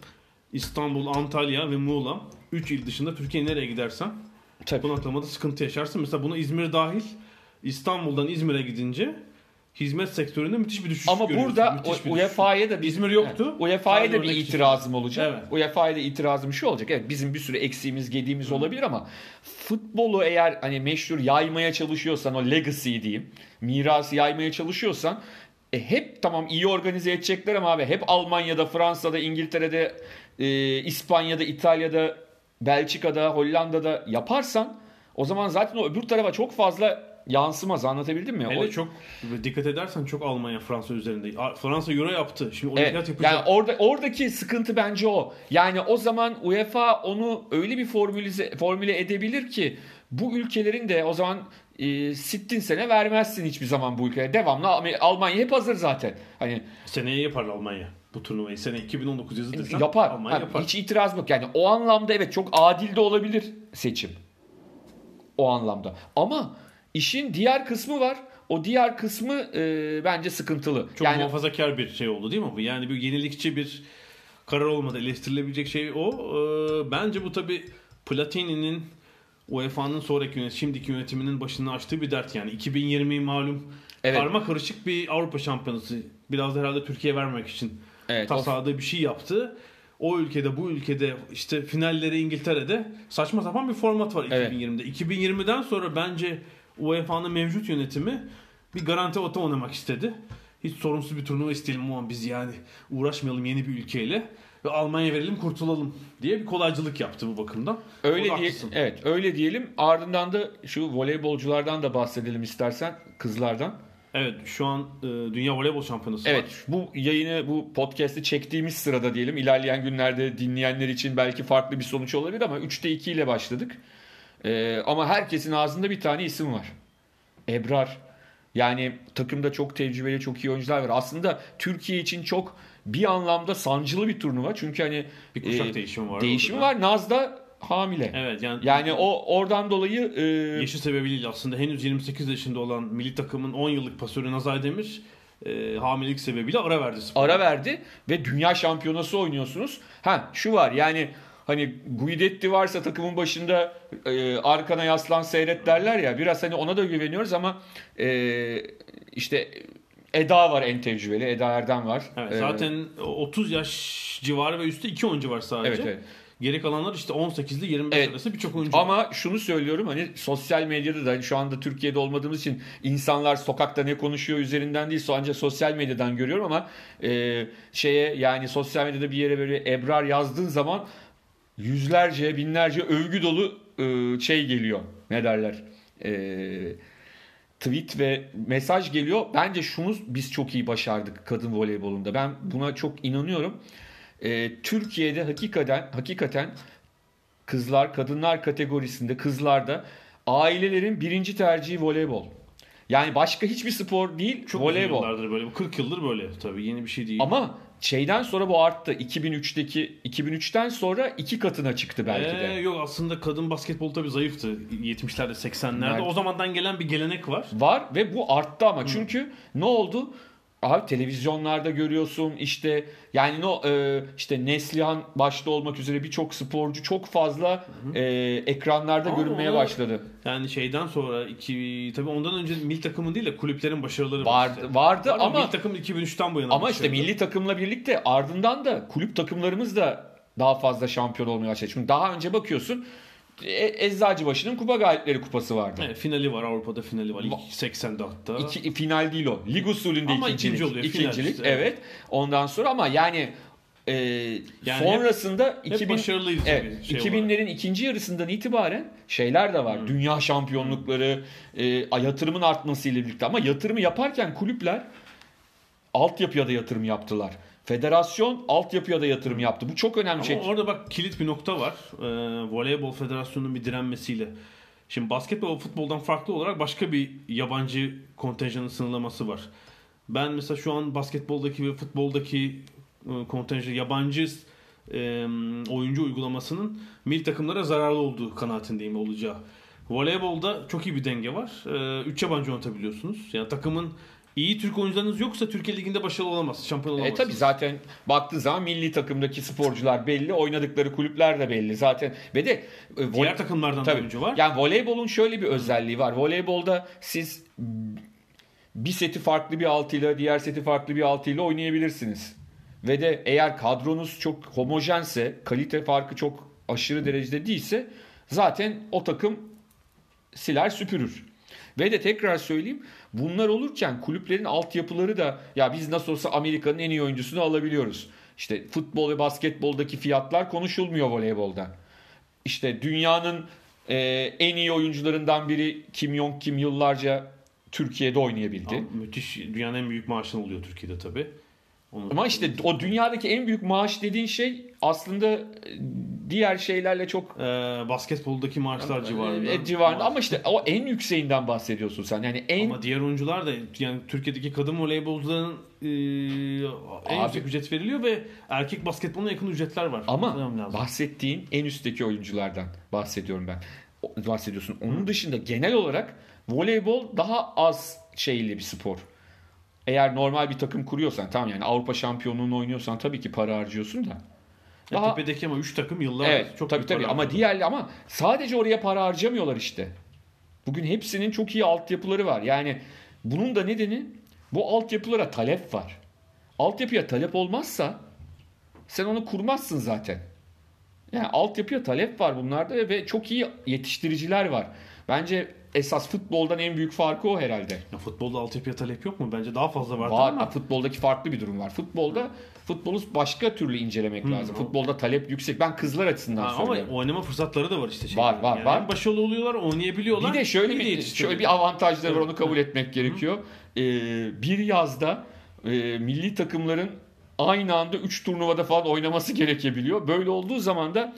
İstanbul, Antalya ve Muğla 3 il dışında Türkiye nereye gidersen Tabii. konaklamada sıkıntı yaşarsın. Mesela buna İzmir dahil İstanbul'dan İzmir'e gidince hizmet sektöründe müthiş bir düşüş ama burada. UEFA'ya da bir İzmir yoktu. Evet. UEFA'ya da bir örnek için. itirazım olacak. Evet. UEFA'ya da itirazım şu olacak. Evet bizim bir sürü eksiğimiz, gediğimiz olabilir ama futbolu eğer hani meşhur yaymaya çalışıyorsan o legacy diyeyim, mirası yaymaya çalışıyorsan e, hep tamam iyi organize edecekler ama abi hep Almanya'da, Fransa'da, İngiltere'de, e, İspanya'da, İtalya'da, Belçika'da, Hollanda'da yaparsan o zaman zaten o öbür tarafa çok fazla yansımaz anlatabildim mi? Hele O- çok dikkat edersen çok Almanya Fransa üzerinde. Fransa Euro yaptı. Şimdi olimpiyat Evet. yapacak. Yani orada oradaki sıkıntı bence o. Yani o zaman UEFA onu öyle bir formülize, formüle edebilir ki bu ülkelerin de o zaman e, sittin sene vermezsin hiçbir zaman bu ülkeye. Devamlı Alm- Almanya hep hazır zaten. Hani Seneye yapar Almanya bu turnuvayı. Sene 2019 yazılırsa yapar. Almanya yapar. Hiç itiraz yok. Yani o anlamda evet çok adil de olabilir seçim. O anlamda. Ama işin diğer kısmı var. O diğer kısmı e, bence sıkıntılı. Çok yani muhafazakar bir şey oldu değil mi bu? Yani bir yenilikçi bir karar olmadı. Eleştirilebilecek şey o. Ee, bence bu tabi Platini'nin UEFA'nın sonraki yönet, şimdiki yönetiminin başını açtığı bir dert yani. 2020 malum Evet. karma karışık bir Avrupa şampiyonası. Biraz da herhalde Türkiye'ye vermek için Evet, o- tasarladığı bir şey yaptı. O ülkede bu ülkede işte finalleri İngiltere'de saçma sapan bir format var Evet. 2020'de. 2020'den sonra bence UEFA'nın mevcut yönetimi bir garanti ota oynamak istedi. Hiç sorunsuz bir turnuva isteyelim ama biz yani uğraşmayalım yeni bir ülkeyle ve Almanya verelim kurtulalım diye bir kolaycılık yaptı bu bakımdan. Öyle diye, evet öyle diyelim. Ardından da şu voleybolculardan da bahsedelim istersen kızlardan. Evet şu an e, Dünya Voleybol Şampiyonası var. Evet bu yayını bu podcast'i çektiğimiz sırada diyelim ilerleyen günlerde dinleyenler için belki farklı bir sonuç olabilir ama 3'te 2 ile başladık. Ee, ama herkesin ağzında bir tane isim var. Ebrar. Yani takımda çok tecrübeli, çok iyi oyuncular var. Aslında Türkiye için çok bir anlamda sancılı bir turnuva. Çünkü hani Bir kuşak e, değişimi var. değişimi var. Naz da hamile. Evet yani, Yani o oradan dolayı e, yaşı sebebiyle aslında henüz 28 yaşında olan milli takımın 10 yıllık pasörü Nazay Demir e, hamilelik sebebiyle ara verdi spora. ara verdi ve dünya şampiyonası oynuyorsunuz. Ha şu var yani hani Guidetti varsa takımın başında e, arkana yaslan seyret derler ya biraz hani ona da güveniyoruz ama e, işte Eda var en tecrübeli. Eda Erdem var. Evet, E, zaten 30 yaş civarı ve üstü 2 oyuncu var sadece. Evet, evet. Geri kalanlar işte 18 ile 25 Evet. arası birçok oyuncu var. Ama şunu söylüyorum hani sosyal medyada da hani şu anda Türkiye'de olmadığımız için insanlar sokakta ne konuşuyor üzerinden değil ancak sosyal medyadan görüyorum ama e, şeye yani sosyal medyada bir yere böyle Ebrar yazdığın zaman yüzlerce binlerce övgü dolu e, şey geliyor ne derler e, tweet ve mesaj geliyor. Bence şunu biz çok iyi başardık kadın voleybolunda. Ben buna çok inanıyorum. E, Türkiye'de hakikaten hakikaten kızlar kadınlar kategorisinde kızlarda ailelerin birinci tercihi voleybol. Yani başka hiçbir spor değil çok voleybol. yıllardır böyle. Bu 40 yıldır böyle tabii yeni bir şey değil. Ama şeyden sonra bu arttı. 2003'teki 2003'ten sonra iki katına çıktı belki de. Ee, yok aslında kadın basketbol tabii zayıftı 70'lerde 80'lerde. Nerede? O zamandan gelen bir gelenek var. Var ve bu arttı ama çünkü ne oldu? Abi televizyonlarda görüyorsun işte yani no e, işte Neslihan başta olmak üzere birçok sporcu çok fazla e, ekranlarda Ama görünmeye onu- başladı. Yani şeyden sonra iki tabii ondan önce milli takımın değil de kulüplerin başarıları Vardı var. işte. vardı Var ama milli takım 2003'ten bu yana. ama işte milli takımla birlikte ardından da kulüp takımlarımız da daha fazla şampiyon olmaya başladı. Çünkü daha önce bakıyorsun e, Eczacıbaşı'nın kupa galipleri kupası vardı. Evet, finali var Avrupa'da finali var. İlk Va- 80'de hatta. İki, final değil o. Lig usulünde Ama ikincilik. ikinci oluyor, final İkincilik işte, evet. Ondan sonra ama yani e, Yani sonrasında hep 2000 başarılıydı evet, şey 2000'lerin ikinci yarısından itibaren şeyler de var. Dünya şampiyonlukları, e, yatırımın artmasıyla birlikte ama yatırımı yaparken kulüpler altyapıya da yatırım yaptılar. Federasyon altyapıya da yatırım yaptı. Bu çok önemli Ama şey. orada bak kilit bir nokta var. Ee, Voleybol Federasyonu'nun bir direnmesiyle. Şimdi basketbol ve futboldan farklı olarak başka bir yabancı kontenjanın sınırlaması var. Ben mesela şu an basketboldaki ve futboldaki e, kontenjan yabancı e, oyuncu uygulamasının milli takımlara zararlı olduğu kanaatindeyim olacağı. Voleybolda çok iyi bir denge var. 3 yabancı oynatabiliyorsunuz. Yani takımın iyi Türk oyuncularınız yoksa Türkiye Ligi'nde başarılı olamaz. Şampiyon E olamaz. tabi zaten baktığın zaman milli takımdaki sporcular belli, oynadıkları kulüpler de belli zaten. Ve de e, vol- Diğer takımlardan da Tabii. oyuncu var. Yani voleybolun şöyle bir özelliği var. Voleybolda siz bir seti farklı bir altıyla, diğer seti farklı bir altıyla oynayabilirsiniz. Ve de eğer kadronuz çok homojense, kalite farkı çok aşırı derecede değilse zaten o takım siler süpürür. Ve de tekrar söyleyeyim bunlar olurken kulüplerin altyapıları da ya biz nasıl olsa Amerika'nın en iyi oyuncusunu alabiliyoruz. İşte futbol ve basketboldaki fiyatlar konuşulmuyor voleybolda. İşte dünyanın e, en iyi oyuncularından biri Kim Jong Kim yıllarca Türkiye'de oynayabildi. Ama müthiş. Dünyanın en büyük maaşını oluyor Türkiye'de tabii. Onu- Ama işte o dünyadaki en büyük maaş dediğin şey aslında e, diğer şeylerle çok Ee, basketboldaki maaşlar civarında. e, civarında ama işte o en yükseğinden bahsediyorsun sen. Yani en Ama diğer oyuncular da yani Türkiye'deki kadın voleybolcuların e, en Abi- yüksek ücret veriliyor ve erkek basketboluna yakın ücretler var. Ama bahsettiğin en üstteki oyunculardan bahsediyorum ben. Bahsediyorsun. Onun dışında genel olarak voleybol daha az şeyli bir spor. Eğer normal bir takım kuruyorsan tamam yani Avrupa şampiyonluğunu oynuyorsan tabii ki para harcıyorsun da. Ya Daha tepedeki ama 3 takım yıllardır evet çok tabii tabii ama harcadı. diğer ama sadece oraya para harcamıyorlar işte. Bugün hepsinin çok iyi altyapıları var. Yani bunun da nedeni bu altyapılara talep var. Altyapıya talep olmazsa sen onu kurmazsın zaten. Yani altyapıya talep var bunlarda ve çok iyi yetiştiriciler var. Bence esas futboldan en büyük farkı o herhalde. Ya futbolda altyapıya talep yok mu? Bence daha fazla vardır Var, ama futboldaki farklı bir durum var. Futbolda futbolu başka türlü incelemek lazım. o- Futbolda talep yüksek. Ben kızlar açısından Ha, ama söylüyorum. oynama fırsatları da var işte. Şey. Var, var, yani var. başarılı oluyorlar, oynayabiliyorlar. Bir de şöyle bir şöyle bir avantajları var onu kabul etmek gerekiyor. Ee, bir yazda e, milli takımların aynı anda 3 turnuvada falan oynaması gerekebiliyor. Böyle olduğu zaman da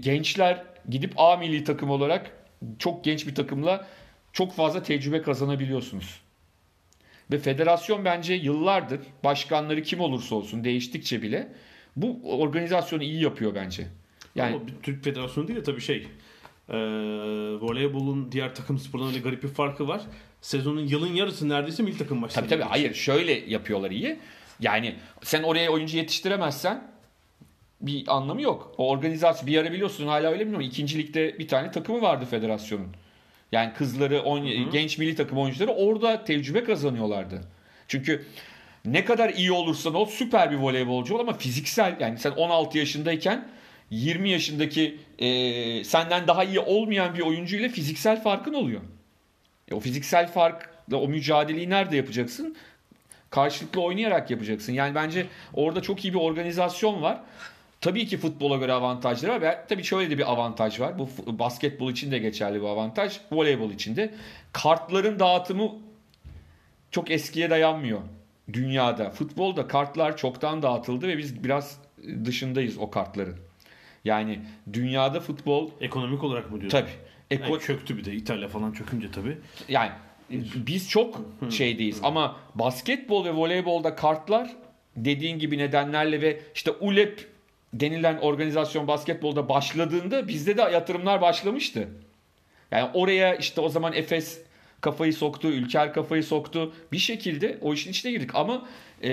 gençler gidip A milli takım olarak çok genç bir takımla çok fazla tecrübe kazanabiliyorsunuz. Ve federasyon bence yıllardır başkanları kim olursa olsun değiştikçe bile bu organizasyonu iyi yapıyor bence. Yani Ama Türk Federasyonu değil de tabii şey. E, voleybolun diğer takım sporlarıyla garip bir farkı var. Sezonun yılın yarısı neredeyse milli takım maçları. Tabii tabii hayır şöyle yapıyorlar iyi. Yani sen oraya oyuncu yetiştiremezsen bir anlamı yok. O organizasyon bir ara biliyorsun hala öyle bilmiyorum. İkinci ligde bir tane takımı vardı federasyonun. Yani kızları, on, genç milli takım oyuncuları orada tecrübe kazanıyorlardı. Çünkü ne kadar iyi olursan ol süper bir voleybolcu ol ama fiziksel yani sen 16 yaşındayken 20 yaşındaki e, senden daha iyi olmayan bir oyuncu ile fiziksel farkın oluyor. E, o fiziksel farkla o mücadeleyi nerede yapacaksın? Karşılıklı oynayarak yapacaksın. Yani bence orada çok iyi bir organizasyon var. Tabii ki futbola göre avantajları var. Ve tabii şöyle de bir avantaj var. Bu basketbol için de geçerli bir avantaj. Voleybol için de. Kartların dağıtımı çok eskiye dayanmıyor dünyada. Futbolda kartlar çoktan dağıtıldı ve biz biraz dışındayız o kartların. Yani dünyada futbol Ekonomik olarak mı diyorsun? tabii. Eko, Yani çöktü bir de İtalya falan çökünce tabii. yani biz çok şeydeyiz ama basketbol ve voleybolda kartlar dediğin gibi nedenlerle ve işte ULEP denilen organizasyon basketbolda başladığında bizde de yatırımlar başlamıştı. Yani oraya işte o zaman Efes kafayı soktu, Ülker kafayı soktu. Bir şekilde o işin içine girdik ama e,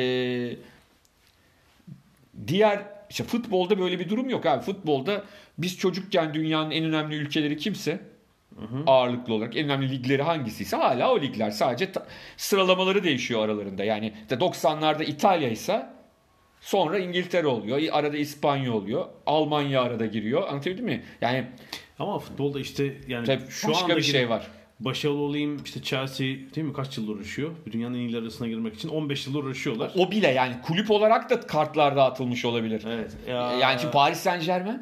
diğer işte futbolda böyle bir durum yok abi. Futbolda biz çocukken dünyanın en önemli ülkeleri kimse ağırlıklı olarak en önemli ligleri hangisiyse hala o ligler sadece ta- sıralamaları değişiyor aralarında. Yani işte 90'larda İtalya ise sonra İngiltere oluyor. Arada İspanya oluyor. Almanya arada giriyor. Anlatabildim mi? Yani Ama futbolda işte yani tabii şu başka anda bir şey var. başarılı olayım işte Chelsea değil mi kaç yıldır uğraşıyor? Dünyanın en iyileri arasına girmek için 15 yıldır uğraşıyorlar. O bile yani kulüp olarak da kartlar dağıtılmış olabilir. Evet. Yani şimdi Paris Saint Germain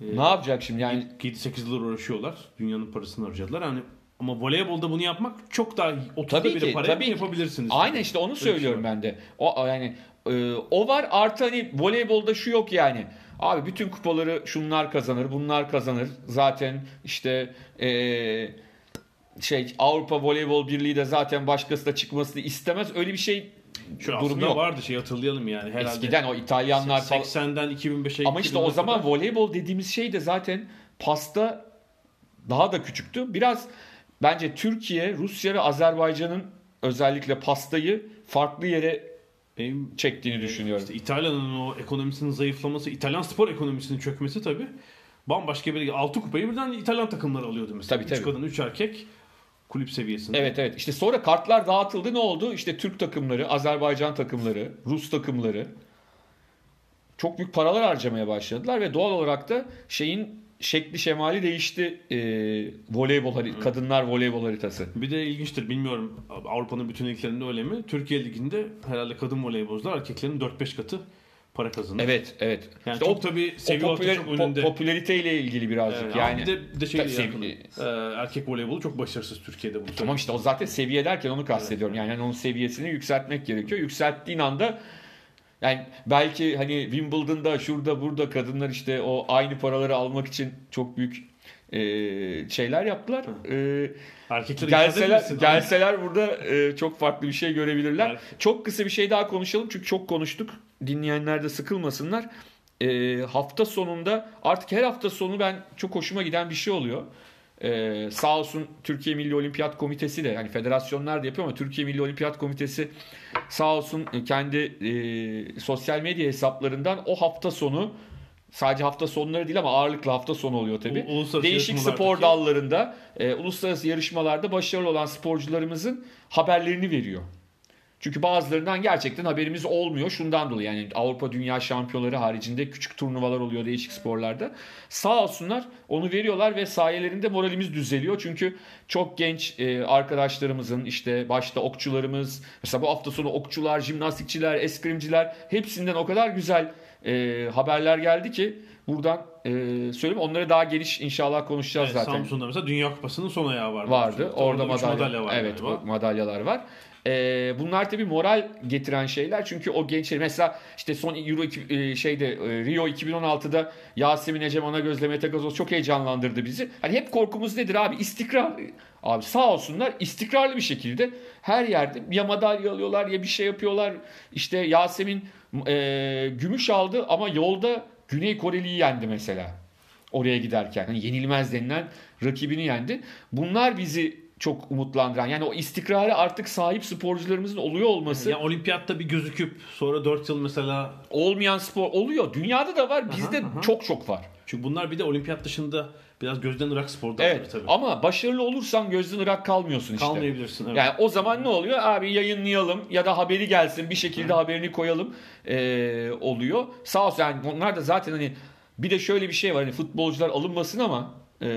ne yapacak şimdi yani 7-8 yıldır uğraşıyorlar. Dünyanın parasını harcadılar. Yani ama voleybolda bunu yapmak çok daha 30'da Tabii biri ki, paraya tabii yapabilirsiniz. Aynen işte onu şey söylüyorum ben de. O yani e, o var artı hani voleybolda şu yok yani. Abi bütün kupaları şunlar kazanır, bunlar kazanır. Zaten işte e, şey Avrupa Voleybol Birliği de zaten başkası da çıkmasını istemez. Öyle bir şey Şu durumu yok. vardı şey hatırlayalım yani herhalde. Eskiden o İtalyanlar falan. 80'den 2005'e Ama işte o 2010'a zaman kadar- voleybol dediğimiz şey de zaten pasta daha da küçüktü. Biraz bence Türkiye, Rusya ve Azerbaycan'ın özellikle pastayı farklı yere Benim çektiğini düşünüyorum. İşte İtalya'nın o ekonomisinin zayıflaması, İtalyan spor ekonomisinin çökmesi tabii. Bambaşka bir 6 kupayı birden İtalyan takımları alıyordu mesela. Tabii, 3 tabii. kadın 3 erkek kulüp seviyesinde. Evet evet. İşte sonra kartlar dağıtıldı. Ne oldu? İşte Türk takımları, Azerbaycan takımları, Rus takımları çok büyük paralar harcamaya başladılar ve doğal olarak da şeyin şekli şemali değişti. Ee, voleybol hari- kadınlar voleybol haritası. Bir de ilginçtir bilmiyorum Avrupa'nın bütün liglerinde öyle mi? Türkiye liginde herhalde kadın voleybolcular erkeklerin 4-5 katı para kazanıyor. Evet, evet. Yani İşte çok o, tabii seviye popüler, çok po- önünde. popülariteyle ilgili birazcık Evet, yani. bir de, bir de şey yakın. sevi- Ee, erkek voleybolu çok başarısız Türkiye'de bunu. Tamam işte o zaten seviye derken onu kastediyorum. Yani onun seviyesini yükseltmek gerekiyor. Yükselttiğin anda yani belki hani Wimbledon'da şurada burada kadınlar işte o aynı paraları almak için çok büyük e, şeyler yaptılar. E, Erkekleri gelseler gelseler burada e, çok farklı bir şey görebilirler. Belki. Çok kısa bir şey daha konuşalım çünkü çok konuştuk. Dinleyenler de sıkılmasınlar. E, hafta sonunda artık her hafta sonu ben çok hoşuma giden bir şey oluyor. Ee, sağ olsun Türkiye Milli Olimpiyat Komitesi de yani federasyonlar da yapıyor ama Türkiye Milli Olimpiyat Komitesi sağ olsun e, kendi e, sosyal medya hesaplarından o hafta sonu sadece hafta sonları değil ama ağırlıklı hafta sonu oluyor uluslararası Değişik spor dallarında e, uluslararası yarışmalarda başarılı olan sporcularımızın haberlerini veriyor. Çünkü bazılarından gerçekten haberimiz olmuyor. Şundan dolayı yani Avrupa Dünya Şampiyonları haricinde küçük turnuvalar oluyor değişik sporlarda. Sağ olsunlar onu veriyorlar ve sayelerinde moralimiz düzeliyor. Çünkü çok genç e, arkadaşlarımızın işte başta okçularımız mesela bu hafta sonu okçular, jimnastikçiler, eskrimciler hepsinden o kadar güzel e, haberler geldi ki buradan e, söyleyeyim onları daha geniş inşallah konuşacağız Evet, zaten Samsun'da mesela Dünya Kupası'nın son ayağı vardı. vardı. Orada, üç madalya, var evet, galiba. madalyalar var. Ee, bunlar tabii moral getiren şeyler çünkü o gençler mesela işte son Euro e, şeyde e, Rio 2016'da Yasemin Ecem Anagöz'le Mete Gazoz çok heyecanlandırdı bizi. Hani hep korkumuz nedir abi? İstikrar. Abi sağ olsunlar istikrarlı bir şekilde her yerde ya madalya alıyorlar ya bir şey yapıyorlar. İşte Yasemin e, gümüş aldı ama yolda Güney Koreli'yi yendi mesela oraya giderken. Hani yenilmez denilen rakibini yendi. Bunlar bizi çok umutlandıran. Yani o istikrara artık sahip sporcularımızın oluyor olması Ya olimpiyatta bir gözüküp sonra 4 yıl mesela olmayan spor oluyor. Dünyada da var. Bizde Aha, aha. çok çok var. çünkü bunlar bir de olimpiyat dışında biraz gözden ırak spor dalları Evet. tabii. Ama başarılı olursan gözden ırak kalmıyorsun işte. Kalmayabilirsin. Evet. Yani o zaman ne oluyor? Abi yayınlayalım ya da haberi gelsin bir şekilde haberini koyalım ee, oluyor. Sağ olsun yani onlar da zaten hani bir de şöyle bir şey var hani futbolcular alınmasın ama e,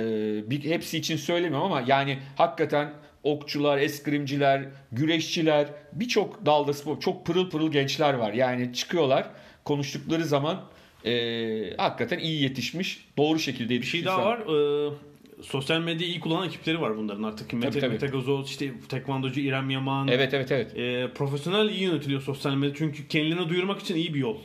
bir, hepsi için söylemiyorum ama yani hakikaten okçular, eskrimciler, güreşçiler birçok dalda spor çok pırıl pırıl gençler var. Yani çıkıyorlar konuştukları zaman e, hakikaten iyi yetişmiş doğru şekilde bir yetişmiş. şey daha var. Ee, sosyal medyayı iyi kullanan ekipleri var bunların artık. Mete, tabii. Mete Gazoz, işte tekvandocu İrem Yaman. Evet evet evet. Ee, profesyonel iyi yönetiliyor sosyal medya. Çünkü kendilerini duyurmak için iyi bir yol.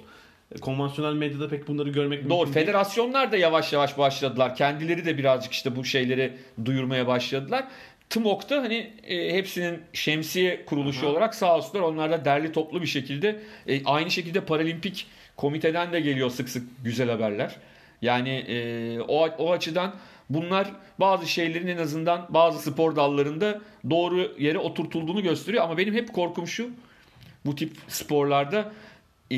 Konvansiyonel medyada pek bunları görmek Doğru. mümkün. Federasyonlar da yavaş yavaş başladılar. Kendileri de birazcık işte bu şeyleri duyurmaya başladılar. TMOK'ta hani e, hepsinin şemsiye kuruluşu Aha. olarak sağ olsunlar onlar da derli toplu bir şekilde e, aynı şekilde paralimpik komiteden de geliyor sık sık güzel haberler. Yani e, o, o açıdan bunlar bazı şeylerin en azından bazı spor dallarında doğru yere oturtulduğunu gösteriyor. Ama benim hep korkum şu bu tip sporlarda e,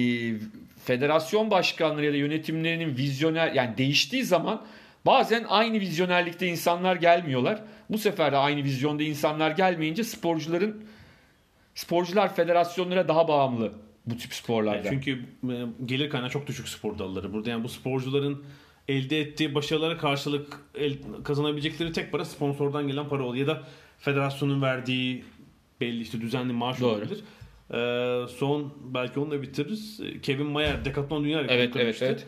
federasyon başkanları ya da yönetimlerinin vizyoner yani değiştiği zaman bazen aynı vizyonerlikte insanlar gelmiyorlar. Bu sefer de aynı vizyonda insanlar gelmeyince sporcuların sporcular federasyonlara daha bağımlı bu tip sporlarda. Yani çünkü e, gelir kaynağı çok düşük spor dalları. Burada yani bu sporcuların elde ettiği başarılara karşılık el, kazanabilecekleri tek para sponsordan gelen para oluyor. Ya da federasyonun verdiği belli işte düzenli maaş Doğru. olabilir. Ee, son belki onunla bitiririz. Kevin Mayer Decathlon Dünya Rekoru Evet evet kırmıştı. evet.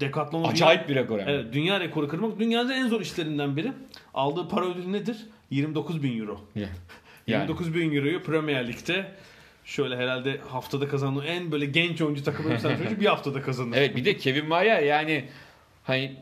Decathlon Acayip bir rekor yani. Evet, dünya rekoru kırmak dünyanın en zor işlerinden biri. Aldığı para ödülü nedir? 29 bin euro. (laughs) Yani. 29 bin euroyu Premier Lig'de şöyle herhalde haftada kazandığı en böyle genç oyuncu takımı (laughs) bir haftada kazanır. Evet bir de Kevin Mayer yani hani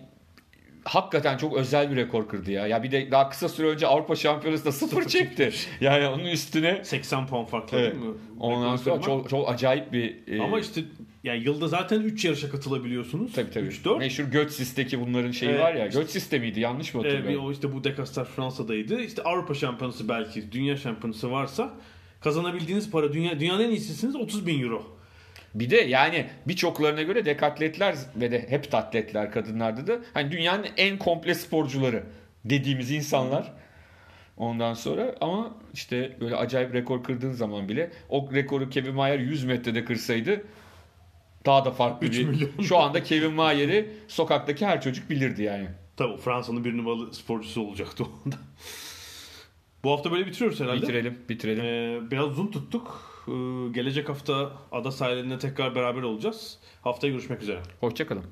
hakikaten çok özel bir rekor kırdı ya. Ya bir de daha kısa süre önce Avrupa Şampiyonası'nda sıfır çekti. Yani onun üstüne 80 puan farklı Evet. değil mi? ondan sonra kırmak. çok çok acayip bir e, Ama işte yani yılda zaten 3 yarışa katılabiliyorsunuz. tabii tabii. 3-4. Meşhur Götzis'teki bunların şeyi Evet, var ya. işte- Götzis'te miydi? Yanlış mı Ee, bir hatırlıyorum? o işte bu Dekastar Fransa'daydı. İşte Avrupa şampiyonası belki, dünya şampiyonası varsa kazanabildiğiniz para dünya dünyanın en iyisisiniz 30 bin euro. Bir de yani birçoklarına göre dekatletler ve de heptatletler kadınlarda da hani dünyanın en komple sporcuları dediğimiz insanlar. Ondan sonra ama işte böyle acayip rekor kırdığın zaman bile o rekoru Kevin Mayer 100 metrede kırsaydı daha da farklı bir. milyon. Şu anda Kevin Mayer'i sokaktaki her çocuk bilirdi yani. Tabii Fransa'nın bir numaralı sporcusu olacaktı onda. Bu hafta böyle bitiriyoruz herhalde. Bitirelim, bitirelim. Ee, biraz uzun tuttuk. Ee, gelecek hafta ada sahilinde tekrar beraber olacağız. Haftaya görüşmek üzere. Hoşçakalın.